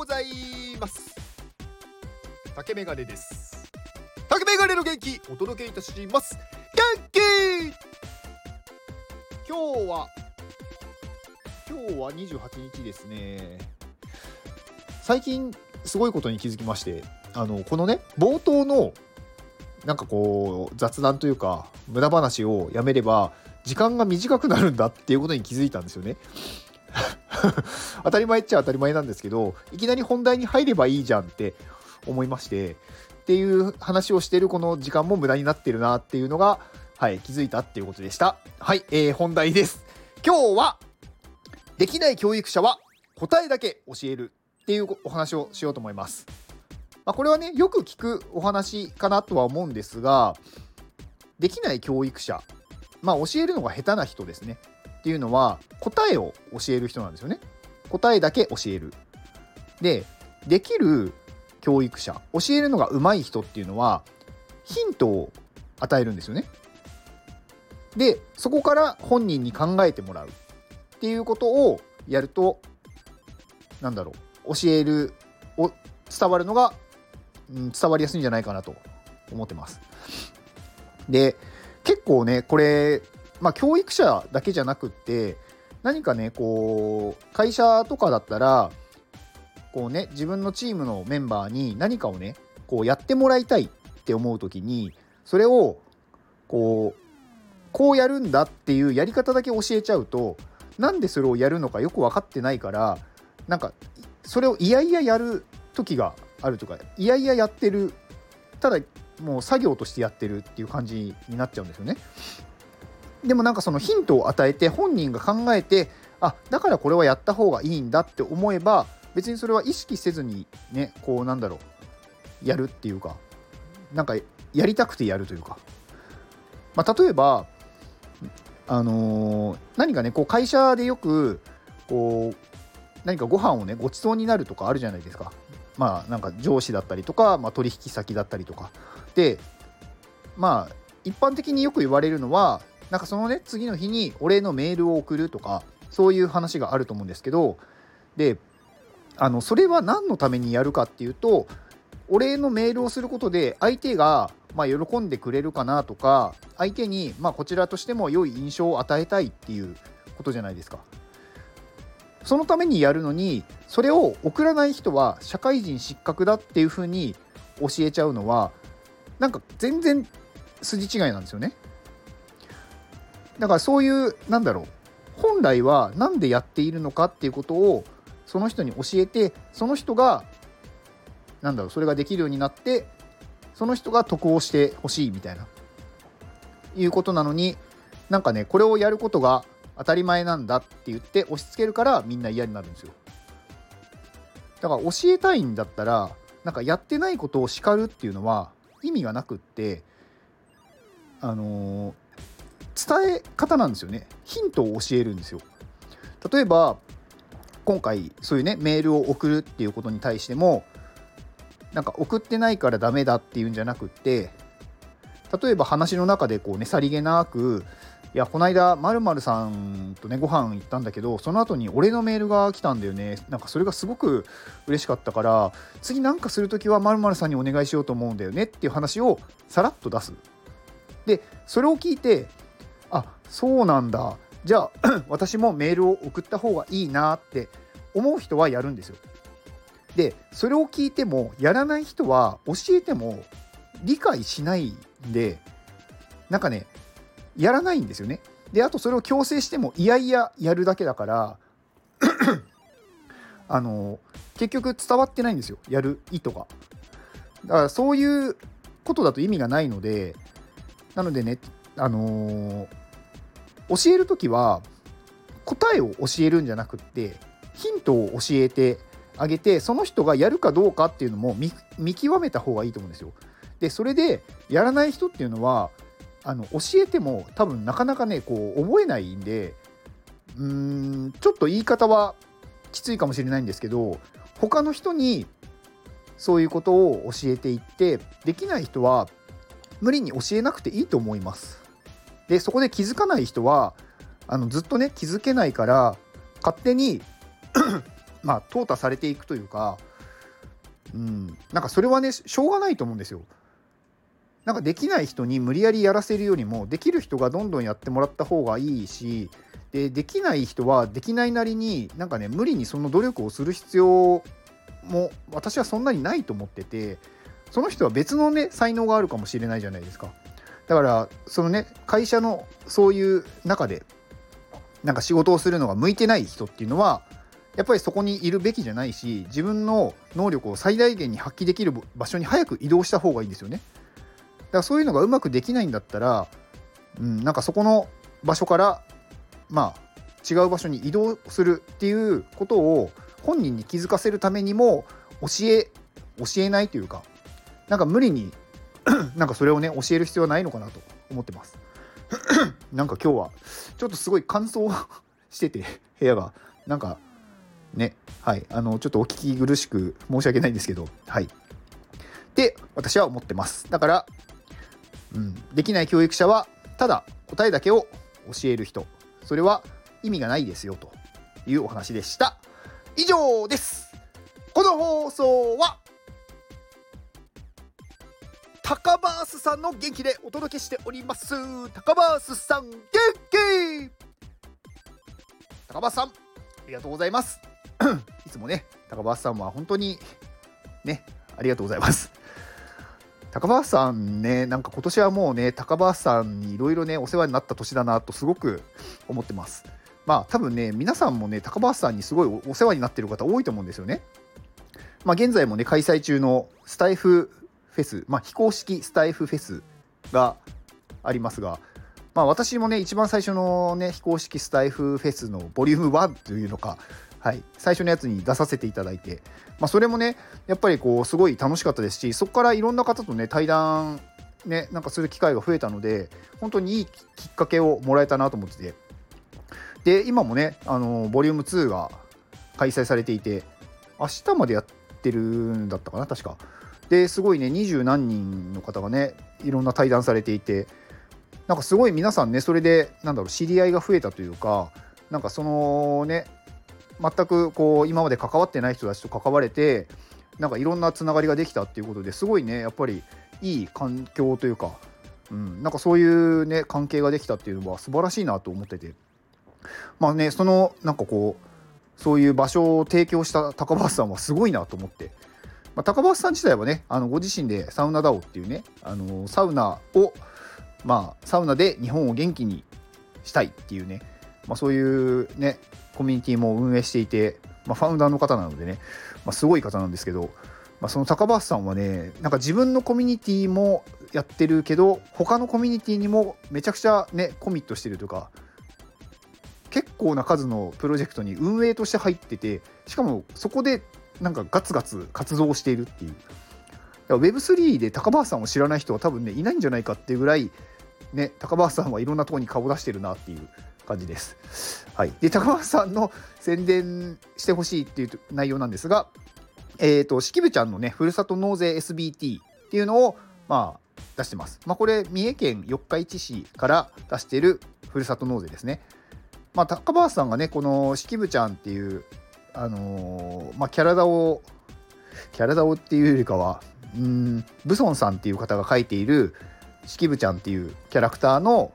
ございます。竹メガネです。竹メガネの元気お届けいたします。元気!今日は今日は28日ですね。最近すごいことに気づきましてあのこのね冒頭のなんかこう雑談というか無駄話をやめれば時間が短くなるんだっていうことに気づいたんですよね。当たり前っちゃ当たり前なんですけどいきなり本題に入ればいいじゃんって思いましてっていう話をしてるこの時間も無駄になってるなっていうのが、はい、気づいたっていうことでした。はい、えー、本題です。今日はできない教育者は答えだけ教えるっていうお話をしようと思います。まあ、これはねよく聞くお話かなとは思うんですができない教育者まあ教えるのが下手な人ですねっていうのは答えを教える人なんですよね。答えだけ教える。でできる教育者教えるのが上手い人っていうのはヒントを与えるんですよね。でそこから本人に考えてもらう。っていうことをやるとなんだろう。教えるを伝わるのがうん伝わりやすいんじゃないかなと思ってます。で結構ねこれ、まあ、教育者だけじゃなくって何かねこう会社とかだったらこうね自分のチームのメンバーに何かをねこうやってもらいたいって思う時にそれをこうこうやるんだっていうやり方だけ教えちゃうとなんでそれをやるのかよく分かってないからなんかそれをいやいややる時があるとかいやいややってるただもう作業としてやってるっていう感じになっちゃうんですよね。でもなんかそのヒントを与えて本人が考えてあだからこれはやった方がいいんだって思えば別にそれは意識せずにねこうなんだろうやるっていうかなんかやりたくてやるというか、まあ、例えばあのー、何かねこう会社でよくこう何かご飯をねごちそうになるとかあるじゃないですか。まあなんか上司だったりとか、まあ、取引先だったりとか。でまあ一般的によく言われるのはなんかそのね次の日にお礼のメールを送るとかそういう話があると思うんですけどであのそれは何のためにやるかっていうとお礼のメールをすることで相手がま喜んでくれるかなとか相手にまこちらとしても良い印象を与えたいっていうことじゃないですか。そのためにやるのにそれを送らない人は社会人失格だっていうふうに教えちゃうのはなんか全然筋違いなんですよね。だからそういうなんだろう本来は何でやっているのかっていうことをその人に教えてその人がなんだろうそれができるようになってその人が得をしてほしいみたいないうことなのになんかねこれをやることが当たり前なんだって言って押し付けるからみんな嫌になるんですよ。だから教えたいんだったらなんかやってないことを叱るっていうのは意味がなくってあのー、伝え方なんですよね。ヒントを教えるんですよ。例えば今回そういうねメールを送るっていうことに対してもなんか送ってないからダメだっていうんじゃなくって例えば話の中でこうねさりげなくいやこの間まるさんとねご飯行ったんだけどその後に俺のメールが来たんだよね。なんかそれがすごく嬉しかったから次なんかする時はまるさんにお願いしようと思うんだよねっていう話をさらっと出す。でそれを聞いてあそうなんだじゃあ 私もメールを送った方がいいなって思う人はやるんですよでそれを聞いてもやらない人は教えても理解しないんでなんかねやらないんですよね。であとそれを強制してもいやいややるだけだから あの結局伝わってないんですよやる意図が。だからそういうことだと意味がないのでなのでねあのー、教える時は答えを教えるんじゃなくってヒントを教えてあげてその人がやるかどうかっていうのも見極めた方がいいと思うんですよ。でそれでやらない人っていうのはあの教えても多分なかなかねこう覚えないんでうーんちょっと言い方はきついかもしれないんですけど他の人にそういうことを教えていってできない人は無理に教えなくていいと思います。でそこで気づかない人はあのずっとね気づけないから勝手に まあ淘汰されていくというかうん、なんかそれはねしょうがないと思うんですよ。なんかできない人に無理やりやらせるよりもできる人がどんどんやってもらった方がいいしでできない人はできないなりになんかね無理にその努力をする必要も私はそんなにないと思っててその人は別のね才能があるかもしれないじゃないですかだからそのね会社のそういう中でなんか仕事をするのが向いてない人っていうのはやっぱりそこにいるべきじゃないし自分の能力を最大限に発揮できる場所に早く移動した方がいいんですよね。だからそういうのがうまくできないんだったら、うん、なんかそこの場所からまあ違う場所に移動するっていうことを本人に気づかせるためにも教え教えないというかなんか無理に なんかそれをね教える必要はないのかなと思ってます。なんか今日はちょっとすごい乾燥してて部屋が。なんかねはい。あのちょっとお聞き苦しく申し訳ないんですけどはい。で私は思ってます。だからうん、できない教育者はただ答えだけを教える人。それは意味がないですよというお話でした。以上です。この放送は高バースさんの元気でお届けしております高バースさん元気高バースさんありがとうございます いつもね高バースさんは本当にねありがとうございます高橋さんね、なんか今年はもうね、高橋さんにいろいろね、お世話になった年だなとすごく思ってます。まあ多分ね、皆さんもね、高橋さんにすごいお世話になってる方多いと思うんですよね。まあ現在もね、開催中のスタイフフェス、まあ非公式スタイフフェスがありますが、まあ私もね、一番最初のね、非公式スタイフフェスのボリューム1というのか、はい、最初のやつに出させていただいて、まあ、それもねやっぱりこうすごい楽しかったですしそこからいろんな方とね対談ねなんかする機会が増えたので本当にいいきっかけをもらえたなと思ってて。で今もねあのボリューム2が開催されていて明日までやってるんだったかな確か。ですごいね二十何人の方がねいろんな対談されていてなんかすごい皆さんねそれでなんだろう知り合いが増えたというかなんかそのね全くこう今まで関わってない人たちと関われてなんかいろんなつながりができたっていうことですごいねやっぱりいい環境というか、うん、なんかそういうね関係ができたっていうのは素晴らしいなと思ってて。まあねそのなんかこうそういう場所を提供した高橋さんはすごいなと思って、まあ、高橋さん自体はねあのご自身でサウナダオっていうねあのサウナをまあサウナで日本を元気にしたいっていうね、まあ、そういうねコミュニティも運営していて、まあ、ファウンダーの方なのでね、まあ、すごい方なんですけど、まあ、その高橋さんはねなんか自分のコミュニティもやってるけど他のコミュニティにもめちゃくちゃねコミットしてるとか結構な数のプロジェクトに運営として入っててしかもそこでなんかガツガツ活動しているっていう Web3 で高橋さんを知らない人は多分ねいないんじゃないかっていうぐらいね高橋さんはいろんなところに顔を出してるなっていう感じです。はい、で高橋さんの宣伝してほしいっていう内容なんですが、えーと、式部ちゃんのねふるさと納税 SBT っていうのを、まあ、出してます。まあ、これ三重県四日市市から出してるふるさと納税ですね。まあ、高橋さんがねこの式部ちゃんっていう、あのー、まあ、キャラダをキャラダオっていうよりかはうんブソンさんっていう方が書いている式部ちゃんっていうキャラクターの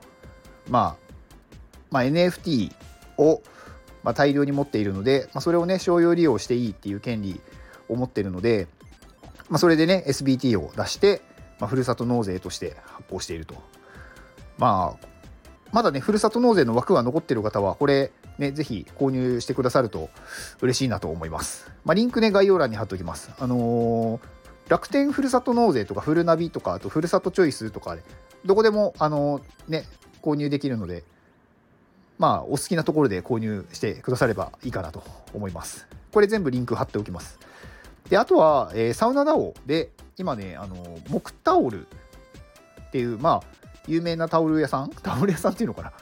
まあまあ、NFT を、まあ、大量に持っているので、まあ、それをね商用利用していいっていう権利を持っているので、まあ、それでね SBT を出して、まあ、ふるさと納税として発行していると。まあまだねふるさと納税の枠が残っている方はこれねぜひ購入してくださると嬉しいなと思います。まあ、リンクね概要欄に貼っておきます。あのー楽天ふるさと納税とかフルナビとかあとふるさとチョイスとかでどこでもあのね購入できるのでまあ、お好きなところで購入してくださればいいかなと思います。これ全部リンク貼っておきます。で、あとは、えー、サウナダオで、今ね、あの、木タオルっていう、まあ、有名なタオル屋さん？タオル屋さんっていうのかな？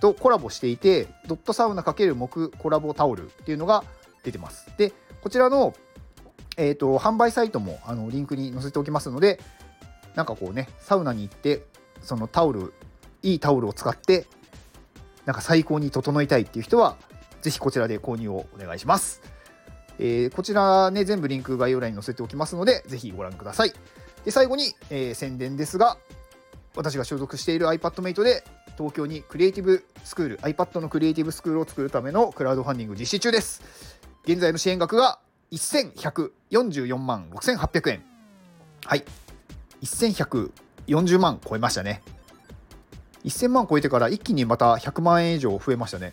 とコラボしていて、ドットサウナ×木コラボタオルっていうのが出てます。で、こちらの、えっ、ー、と、販売サイトもあのリンクに載せておきますので、なんかこうね、サウナに行って、そのタオル、いいタオルを使ってなんか最高に整いたいっていう人は、ぜひこちらで購入をお願いします。えー、こちらね、全部リンク概要欄に載せておきますので、ぜひご覧ください。で、最後に、えー、宣伝ですが、私が所属している iPadMate で、東京にクリエイティブスクール、iPad のクリエイティブスクールを作るためのクラウドファンディング実施中です。現在の支援額が1144万6800円。はい。1140万超えましたね。1000万超えてから一気にまた100万円以上増えましたね。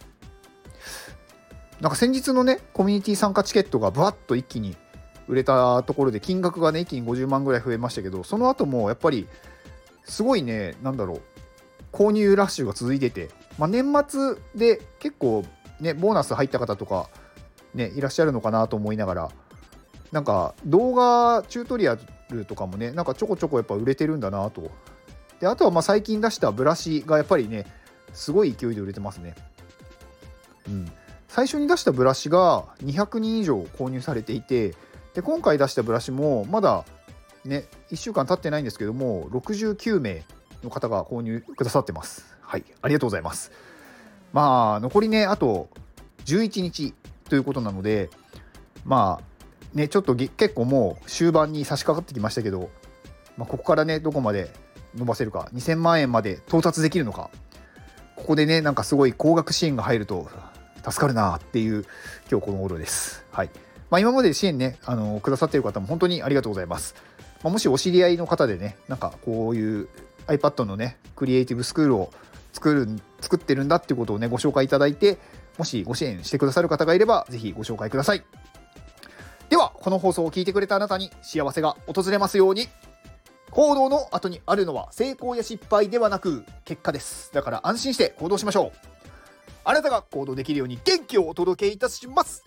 なんか先日のね、コミュニティ参加チケットがぶわっと一気に売れたところで金額がね、一気に50万ぐらい増えましたけど、その後もやっぱりすごいね、なんだろう、購入ラッシュが続いてて、まあ、年末で結構ね、ボーナス入った方とか、ね、いらっしゃるのかなと思いながら、なんか動画チュートリアルとかもね、なんかちょこちょこやっぱ売れてるんだなと。で、あとはまあ最近出したブラシがやっぱりね、すごい勢いで売れてますね。うん。最初に出したブラシが200人以上購入されていて、で、今回出したブラシもまだね、1週間経ってないんですけども、69名の方が購入くださってます。はい、ありがとうございます。まあ、残りね、あと11日ということなので、まあ、ね、ちょっと結構もう終盤に差し掛かってきましたけど、まあ、ここからね、どこまで伸ばせるか、2000万円まで到達できるのか、ここでね、なんかすごい高額支援が入ると助かるなっていう、今日この頃です。はい。まあ、今まで支援ね、あのくださってる方も本当にありがとうございます。まあ、もしお知り合いの方でね、なんかこういう iPad のね、クリエイティブスクールを作る、作ってるんだっていうことをね、ご紹介いただいて、もしご支援してくださる方がいれば、ぜひご紹介ください。では、この放送を聞いてくれたあなたに幸せが訪れますように。行動の後にあるのは成功や失敗ではなく結果です。だから安心して行動しましょう。あなたが行動できるように元気をお届けいたします。